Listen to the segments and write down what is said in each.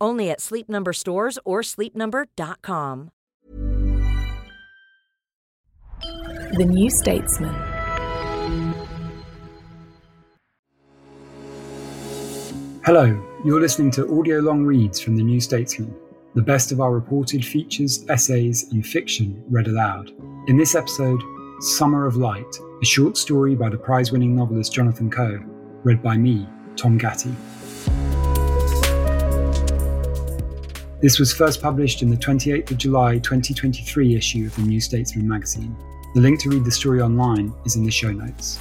Only at Sleep Number stores or sleepnumber.com. The New Statesman. Hello, you're listening to audio long reads from The New Statesman, the best of our reported features, essays, and fiction read aloud. In this episode, Summer of Light, a short story by the prize winning novelist Jonathan Coe, read by me, Tom Gatti. This was first published in the 28th of July 2023 issue of the New Statesman magazine. The link to read the story online is in the show notes.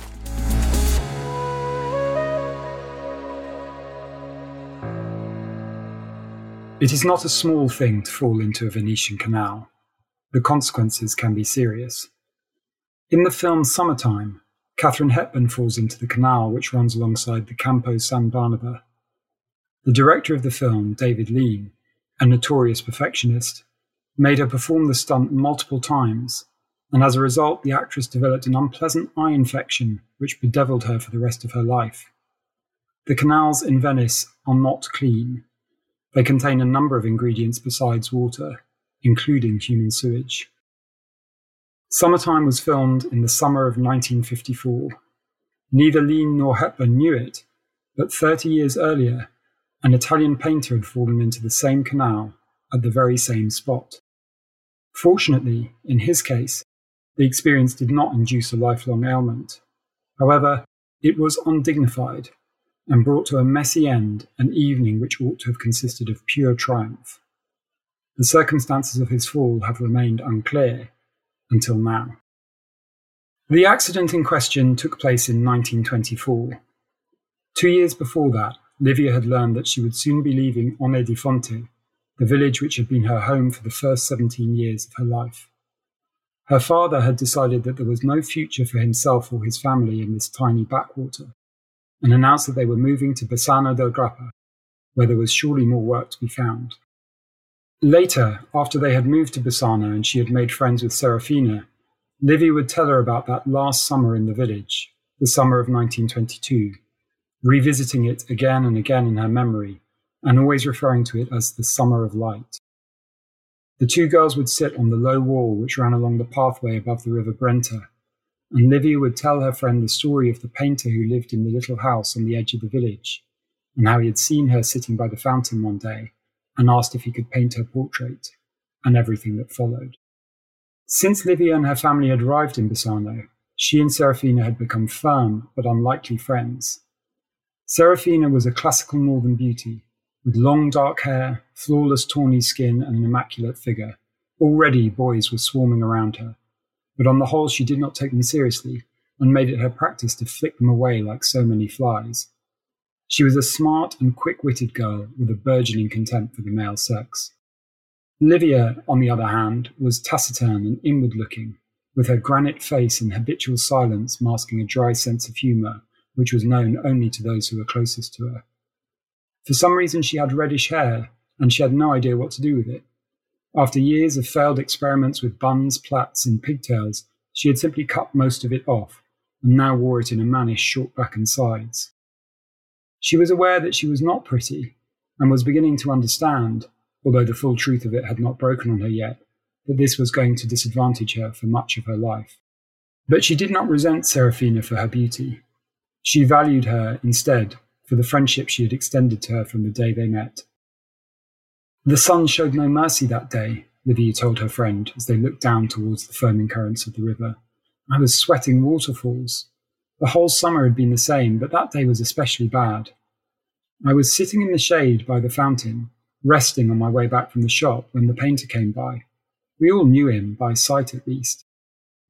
It is not a small thing to fall into a Venetian canal. The consequences can be serious. In the film Summertime, Katharine Hepburn falls into the canal which runs alongside the Campo San Barnaba. The director of the film, David Lean, a notorious perfectionist, made her perform the stunt multiple times, and as a result, the actress developed an unpleasant eye infection which bedeviled her for the rest of her life. The canals in Venice are not clean. They contain a number of ingredients besides water, including human sewage. Summertime was filmed in the summer of 1954. Neither Lean nor Hepburn knew it, but 30 years earlier, an Italian painter had fallen into the same canal at the very same spot. Fortunately, in his case, the experience did not induce a lifelong ailment. However, it was undignified and brought to a messy end an evening which ought to have consisted of pure triumph. The circumstances of his fall have remained unclear until now. The accident in question took place in 1924. Two years before that, Livia had learned that she would soon be leaving Onè di Fonte, the village which had been her home for the first 17 years of her life. Her father had decided that there was no future for himself or his family in this tiny backwater, and announced that they were moving to Bassano del Grappa, where there was surely more work to be found. Later, after they had moved to Bassano and she had made friends with Serafina, Livia would tell her about that last summer in the village, the summer of 1922, revisiting it again and again in her memory, and always referring to it as the summer of light. The two girls would sit on the low wall which ran along the pathway above the river Brenta, and Livia would tell her friend the story of the painter who lived in the little house on the edge of the village, and how he had seen her sitting by the fountain one day and asked if he could paint her portrait, and everything that followed. Since Livia and her family had arrived in Bassano, she and Serafina had become firm but unlikely friends, Serafina was a classical northern beauty, with long dark hair, flawless tawny skin, and an immaculate figure. Already boys were swarming around her, but on the whole she did not take them seriously, and made it her practice to flick them away like so many flies. She was a smart and quick witted girl with a burgeoning contempt for the male sex. Livia, on the other hand, was taciturn and inward looking, with her granite face and habitual silence masking a dry sense of humour which was known only to those who were closest to her. For some reason, she had reddish hair, and she had no idea what to do with it. After years of failed experiments with buns, plaits, and pigtails, she had simply cut most of it off, and now wore it in a mannish short back and sides. She was aware that she was not pretty, and was beginning to understand, although the full truth of it had not broken on her yet, that this was going to disadvantage her for much of her life. But she did not resent Serafina for her beauty. She valued her, instead, for the friendship she had extended to her from the day they met. The sun showed no mercy that day, Livia told her friend as they looked down towards the foaming currents of the river. I was sweating waterfalls. The whole summer had been the same, but that day was especially bad. I was sitting in the shade by the fountain, resting on my way back from the shop when the painter came by. We all knew him, by sight at least.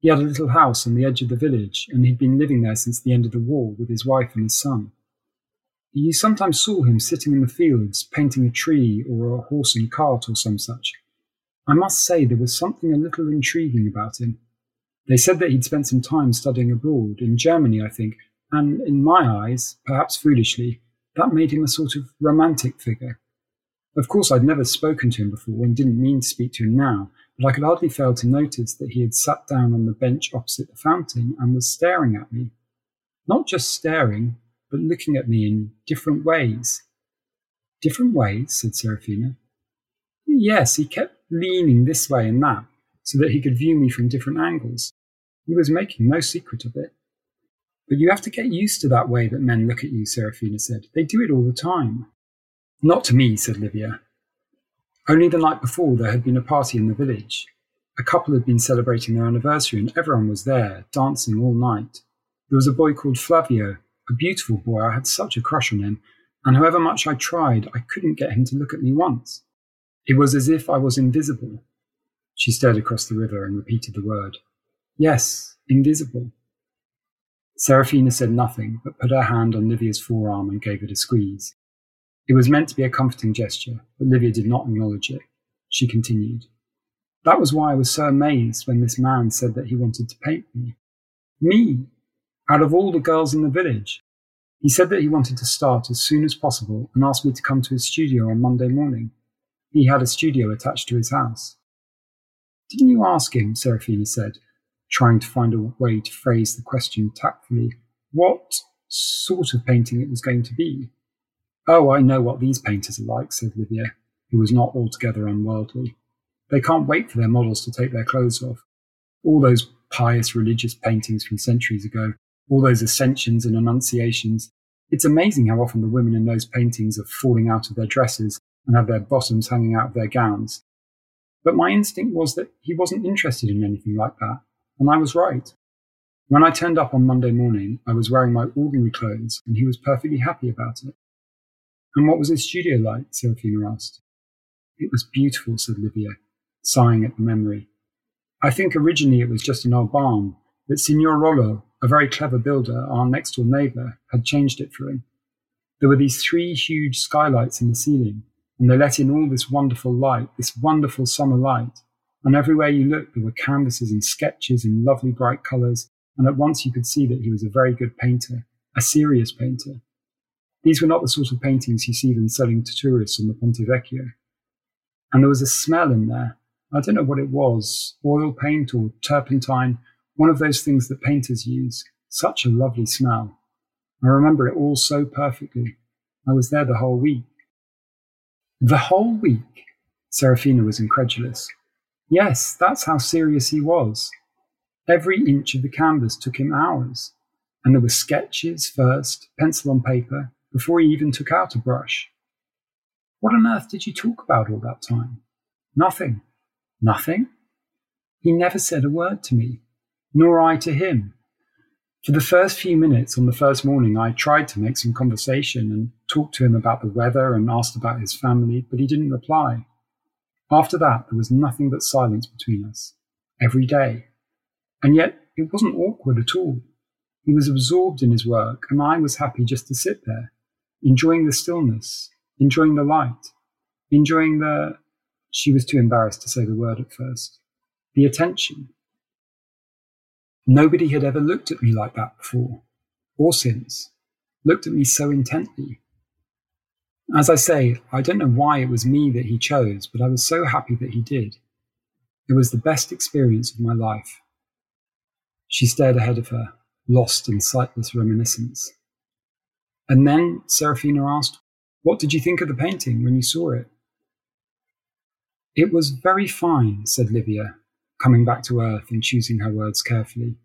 He had a little house on the edge of the village, and he'd been living there since the end of the war with his wife and his son. You sometimes saw him sitting in the fields, painting a tree or a horse and cart or some such. I must say there was something a little intriguing about him. They said that he'd spent some time studying abroad, in Germany, I think, and in my eyes, perhaps foolishly, that made him a sort of romantic figure. Of course, I'd never spoken to him before and didn't mean to speak to him now, but I could hardly fail to notice that he had sat down on the bench opposite the fountain and was staring at me. Not just staring, but looking at me in different ways. Different ways, said Serafina. Yes, he kept leaning this way and that, so that he could view me from different angles. He was making no secret of it. But you have to get used to that way that men look at you, Serafina said. They do it all the time. Not to me, said Livia. Only the night before there had been a party in the village. A couple had been celebrating their anniversary and everyone was there, dancing all night. There was a boy called Flavio, a beautiful boy. I had such a crush on him, and however much I tried, I couldn't get him to look at me once. It was as if I was invisible. She stared across the river and repeated the word. Yes, invisible. Serafina said nothing, but put her hand on Livia's forearm and gave it a squeeze. It was meant to be a comforting gesture, but Livia did not acknowledge it. She continued. That was why I was so amazed when this man said that he wanted to paint me. Me, out of all the girls in the village. He said that he wanted to start as soon as possible and asked me to come to his studio on Monday morning. He had a studio attached to his house. Didn't you ask him, Serafina said, trying to find a way to phrase the question tactfully, what sort of painting it was going to be? Oh, I know what these painters are like, said Livia, who was not altogether unworldly. They can't wait for their models to take their clothes off. All those pious religious paintings from centuries ago, all those ascensions and annunciations. It's amazing how often the women in those paintings are falling out of their dresses and have their bottoms hanging out of their gowns. But my instinct was that he wasn't interested in anything like that, and I was right. When I turned up on Monday morning, I was wearing my ordinary clothes, and he was perfectly happy about it. And what was his studio like? Serafina asked. It was beautiful, said Livia, sighing at the memory. I think originally it was just an old barn, but Signor Rollo, a very clever builder, our next door neighbour, had changed it for him. There were these three huge skylights in the ceiling, and they let in all this wonderful light, this wonderful summer light. And everywhere you looked, there were canvases and sketches in lovely bright colours, and at once you could see that he was a very good painter, a serious painter. These were not the sort of paintings you see them selling to tourists on the Ponte Vecchio. And there was a smell in there. I don't know what it was oil paint or turpentine, one of those things that painters use. Such a lovely smell. I remember it all so perfectly. I was there the whole week. The whole week? Serafina was incredulous. Yes, that's how serious he was. Every inch of the canvas took him hours. And there were sketches first, pencil on paper, before he even took out a brush. What on earth did you talk about all that time? Nothing. Nothing? He never said a word to me, nor I to him. For the first few minutes on the first morning, I tried to make some conversation and talked to him about the weather and asked about his family, but he didn't reply. After that, there was nothing but silence between us, every day. And yet, it wasn't awkward at all. He was absorbed in his work, and I was happy just to sit there, enjoying the stillness, enjoying the light, enjoying the. She was too embarrassed to say the word at first. The attention, Nobody had ever looked at me like that before, or since, looked at me so intently. As I say, I don't know why it was me that he chose, but I was so happy that he did. It was the best experience of my life. She stared ahead of her, lost in sightless reminiscence. And then Serafina asked, What did you think of the painting when you saw it? It was very fine, said Livia, coming back to earth and choosing her words carefully.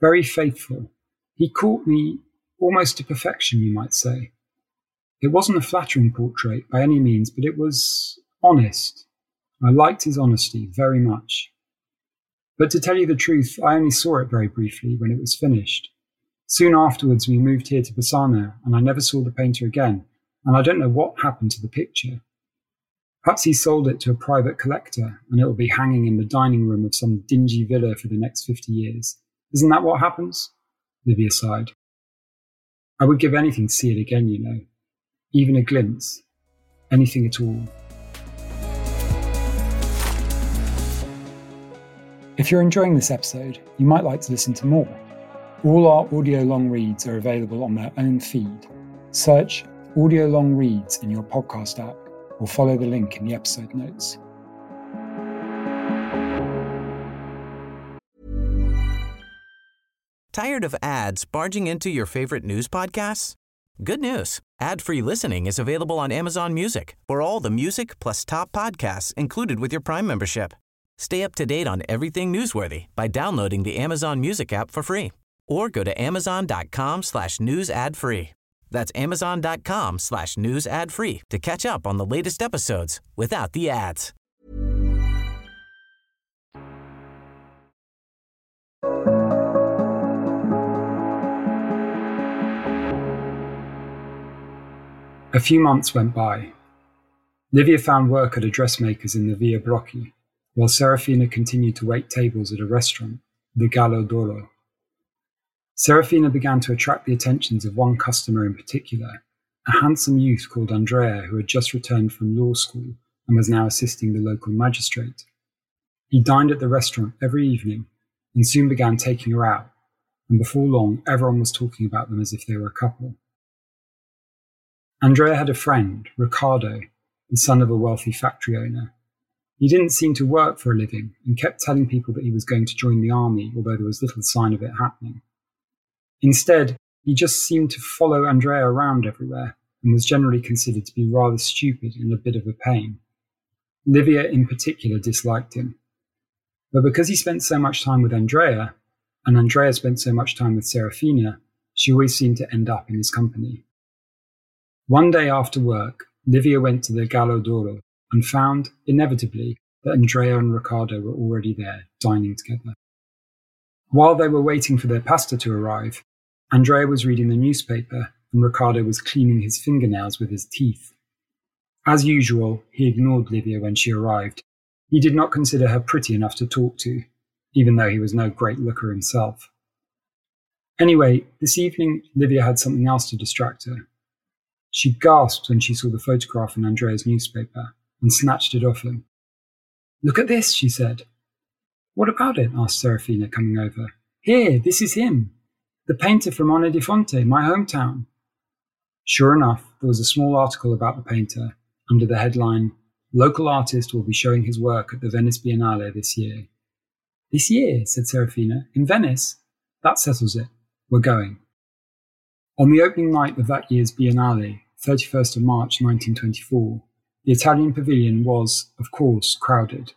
Very faithful. He caught me almost to perfection, you might say. It wasn't a flattering portrait by any means, but it was honest. I liked his honesty very much. But to tell you the truth, I only saw it very briefly when it was finished. Soon afterwards, we moved here to Bassano, and I never saw the painter again, and I don't know what happened to the picture. Perhaps he sold it to a private collector, and it will be hanging in the dining room of some dingy villa for the next 50 years. Isn't that what happens? Livia sighed. I would give anything to see it again, you know. Even a glimpse. Anything at all. If you're enjoying this episode, you might like to listen to more. All our audio long reads are available on their own feed. Search Audio Long Reads in your podcast app or follow the link in the episode notes. Tired of ads barging into your favorite news podcasts? Good news. Ad-free listening is available on Amazon Music. For all the music plus top podcasts included with your Prime membership. Stay up to date on everything newsworthy by downloading the Amazon Music app for free or go to amazon.com slash news ad free. That's amazon.com slash news ad free to catch up on the latest episodes without the ads. A few months went by. Livia found work at a dressmaker's in the Via Brocchi, while Serafina continued to wait tables at a restaurant, the Gallo d'Oro. Serafina began to attract the attentions of one customer in particular, a handsome youth called Andrea who had just returned from law school and was now assisting the local magistrate. He dined at the restaurant every evening and soon began taking her out, and before long everyone was talking about them as if they were a couple. Andrea had a friend, Riccardo, the son of a wealthy factory owner. He didn't seem to work for a living and kept telling people that he was going to join the army, although there was little sign of it happening. Instead, he just seemed to follow Andrea around everywhere and was generally considered to be rather stupid and a bit of a pain. Livia, in particular, disliked him. But because he spent so much time with Andrea, and Andrea spent so much time with Serafina, she always seemed to end up in his company. One day after work, Livia went to the Gallo d'Oro and found, inevitably, that Andrea and Riccardo were already there, dining together. While they were waiting for their pasta to arrive, Andrea was reading the newspaper and Riccardo was cleaning his fingernails with his teeth. As usual, he ignored Livia when she arrived. He did not consider her pretty enough to talk to, even though he was no great looker himself. Anyway, this evening, Livia had something else to distract her. She gasped when she saw the photograph in Andrea's newspaper and snatched it off him. Look at this, she said. What about it? asked Serafina, coming over. Here, this is him. The painter from Onè di Fonte, my hometown. Sure enough, there was a small article about the painter under the headline, Local artist will be showing his work at the Venice Biennale this year. This year, said Serafina. In Venice? That settles it. We're going. On the opening night of that year's Biennale, 31st of March 1924, the Italian pavilion was, of course, crowded.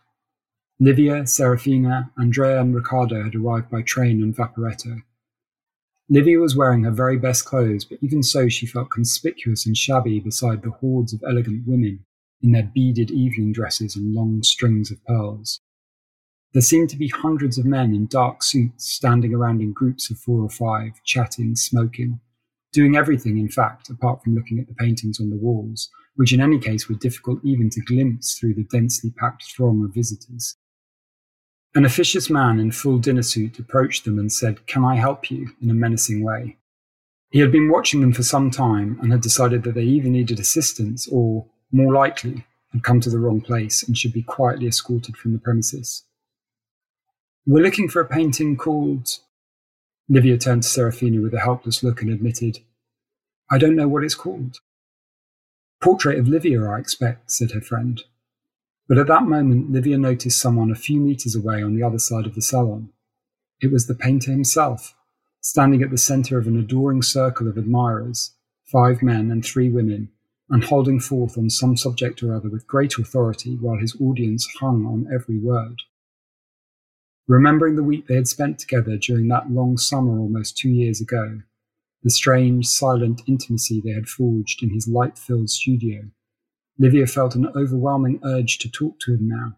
Livia, Serafina, Andrea, and Riccardo had arrived by train and Vaporetto. Livia was wearing her very best clothes, but even so she felt conspicuous and shabby beside the hordes of elegant women in their beaded evening dresses and long strings of pearls. There seemed to be hundreds of men in dark suits standing around in groups of four or five, chatting, smoking, doing everything, in fact, apart from looking at the paintings on the walls, which in any case were difficult even to glimpse through the densely packed throng of visitors. An officious man in full dinner suit approached them and said, Can I help you? in a menacing way. He had been watching them for some time and had decided that they either needed assistance or, more likely, had come to the wrong place and should be quietly escorted from the premises. We're looking for a painting called Livia turned to Serafina with a helpless look and admitted, I don't know what it's called. Portrait of Livia, I expect, said her friend. But at that moment, Livia noticed someone a few metres away on the other side of the salon. It was the painter himself, standing at the centre of an adoring circle of admirers, five men and three women, and holding forth on some subject or other with great authority while his audience hung on every word. Remembering the week they had spent together during that long summer almost two years ago, the strange, silent intimacy they had forged in his light filled studio, Livia felt an overwhelming urge to talk to him now.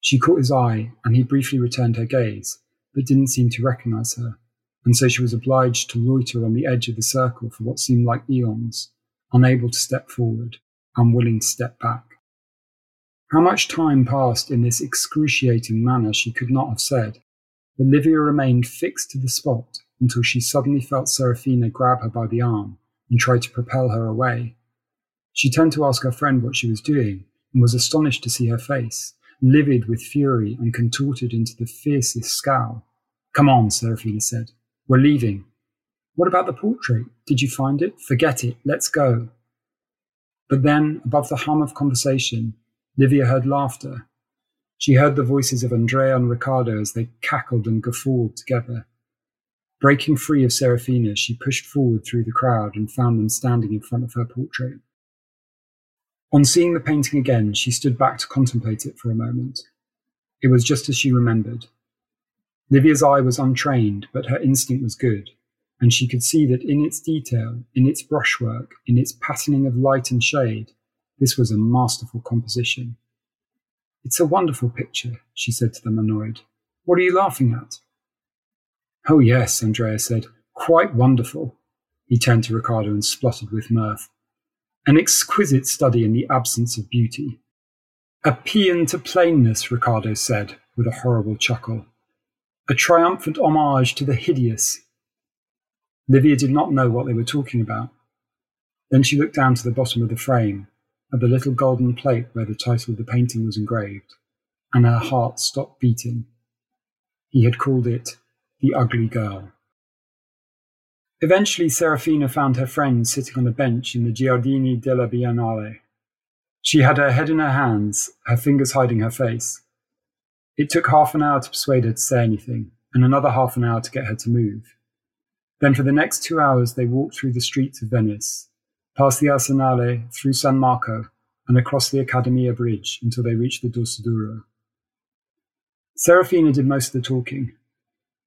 She caught his eye, and he briefly returned her gaze, but didn't seem to recognize her. and so she was obliged to loiter on the edge of the circle for what seemed like eons, unable to step forward, unwilling to step back. How much time passed in this excruciating manner she could not have said, but Livia remained fixed to the spot until she suddenly felt Serafina grab her by the arm and try to propel her away. She turned to ask her friend what she was doing and was astonished to see her face, livid with fury and contorted into the fiercest scowl. Come on, Serafina said. We're leaving. What about the portrait? Did you find it? Forget it. Let's go. But then, above the hum of conversation, Livia heard laughter. She heard the voices of Andrea and Riccardo as they cackled and guffawed together. Breaking free of Serafina, she pushed forward through the crowd and found them standing in front of her portrait. On seeing the painting again, she stood back to contemplate it for a moment. It was just as she remembered. Livia's eye was untrained, but her instinct was good, and she could see that in its detail, in its brushwork, in its patterning of light and shade, this was a masterful composition. It's a wonderful picture, she said to them, annoyed. What are you laughing at? Oh, yes, Andrea said. Quite wonderful. He turned to Riccardo and spluttered with mirth. An exquisite study in the absence of beauty. A paean to plainness, Riccardo said, with a horrible chuckle. A triumphant homage to the hideous. Livia did not know what they were talking about. Then she looked down to the bottom of the frame, at the little golden plate where the title of the painting was engraved, and her heart stopped beating. He had called it The Ugly Girl. Eventually, Serafina found her friend sitting on a bench in the Giardini della Biennale. She had her head in her hands, her fingers hiding her face. It took half an hour to persuade her to say anything, and another half an hour to get her to move. Then, for the next two hours, they walked through the streets of Venice, past the Arsenale, through San Marco, and across the Accademia Bridge until they reached the Dorsoduro. Serafina did most of the talking,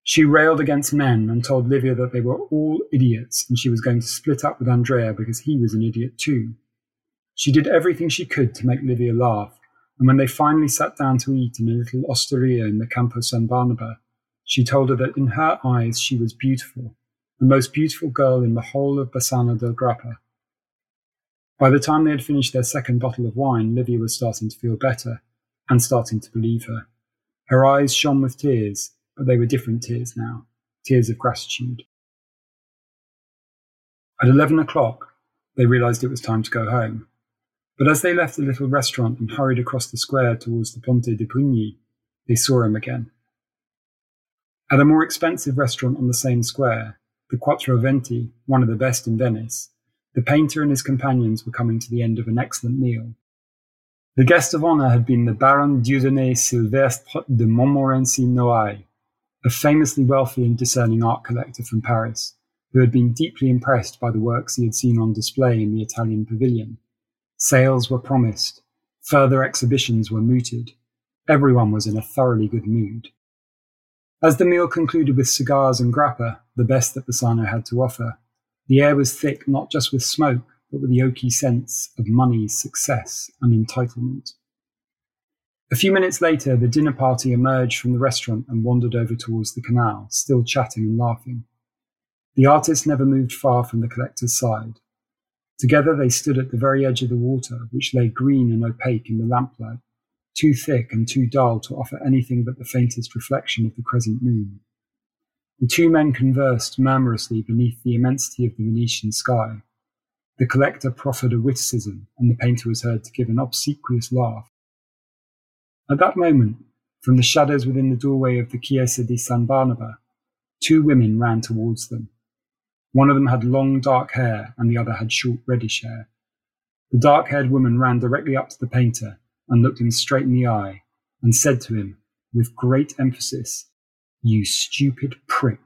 she railed against men and told Livia that they were all idiots and she was going to split up with Andrea because he was an idiot too. She did everything she could to make Livia laugh, and when they finally sat down to eat in a little osteria in the Campo San Barnaba, she told her that in her eyes she was beautiful, the most beautiful girl in the whole of Bassano del Grappa. By the time they had finished their second bottle of wine, Livia was starting to feel better and starting to believe her. Her eyes shone with tears, but they were different tears now, tears of gratitude. At 11 o'clock, they realized it was time to go home. But as they left the little restaurant and hurried across the square towards the Ponte di Pugni, they saw him again. At a more expensive restaurant on the same square, the Quattro Venti, one of the best in Venice, the painter and his companions were coming to the end of an excellent meal. The guest of honor had been the Baron Dieudonné Sylvestre de Montmorency Noailles, a famously wealthy and discerning art collector from Paris, who had been deeply impressed by the works he had seen on display in the Italian pavilion. Sales were promised, further exhibitions were mooted. Everyone was in a thoroughly good mood. As the meal concluded with cigars and grappa, the best that Bassano had to offer, the air was thick not just with smoke, but with the oaky sense of money, success, and entitlement. A few minutes later, the dinner party emerged from the restaurant and wandered over towards the canal, still chatting and laughing. The artist never moved far from the collector's side. Together they stood at the very edge of the water, which lay green and opaque in the lamplight, too thick and too dull to offer anything but the faintest reflection of the crescent moon. The two men conversed murmurously beneath the immensity of the Venetian sky. The collector proffered a witticism, and the painter was heard to give an obsequious laugh. At that moment, from the shadows within the doorway of the Chiesa di San Barnaba, two women ran towards them. One of them had long dark hair and the other had short reddish hair. The dark haired woman ran directly up to the painter and looked him straight in the eye and said to him with great emphasis, You stupid prick.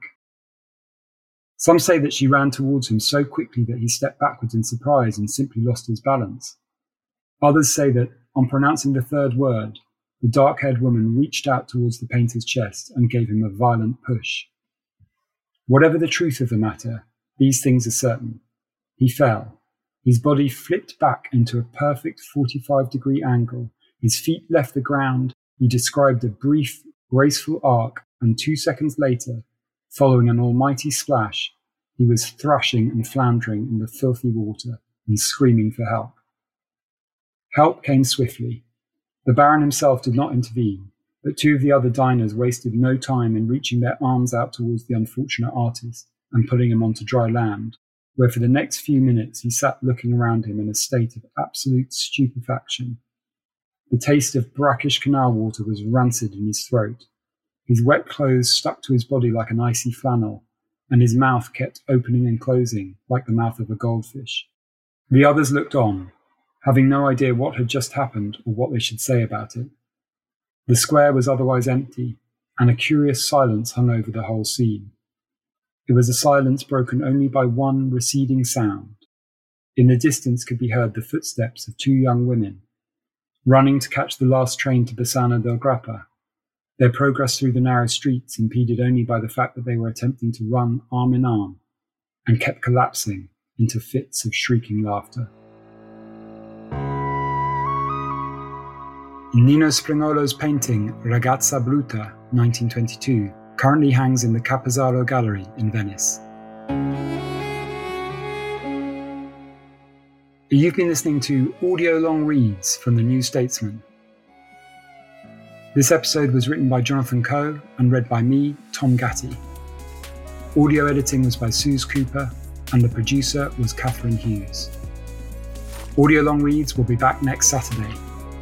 Some say that she ran towards him so quickly that he stepped backwards in surprise and simply lost his balance. Others say that, on pronouncing the third word, the dark haired woman reached out towards the painter's chest and gave him a violent push. Whatever the truth of the matter, these things are certain. He fell. His body flipped back into a perfect 45 degree angle. His feet left the ground. He described a brief, graceful arc, and two seconds later Following an almighty splash, he was thrashing and floundering in the filthy water and screaming for help. Help came swiftly. The Baron himself did not intervene, but two of the other diners wasted no time in reaching their arms out towards the unfortunate artist and putting him onto dry land, where for the next few minutes he sat looking around him in a state of absolute stupefaction. The taste of brackish canal water was rancid in his throat. His wet clothes stuck to his body like an icy flannel, and his mouth kept opening and closing like the mouth of a goldfish. The others looked on, having no idea what had just happened or what they should say about it. The square was otherwise empty, and a curious silence hung over the whole scene. It was a silence broken only by one receding sound. In the distance could be heard the footsteps of two young women, running to catch the last train to Bassano del Grappa. Their progress through the narrow streets impeded only by the fact that they were attempting to run arm in arm and kept collapsing into fits of shrieking laughter. Nino Springolo's painting Ragazza Brutta, 1922, currently hangs in the Ca' Pesaro Gallery in Venice. You've been listening to audio long reads from the New Statesman. This episode was written by Jonathan Coe and read by me, Tom Gatti. Audio editing was by Suze Cooper, and the producer was Catherine Hughes. Audio long reads will be back next Saturday.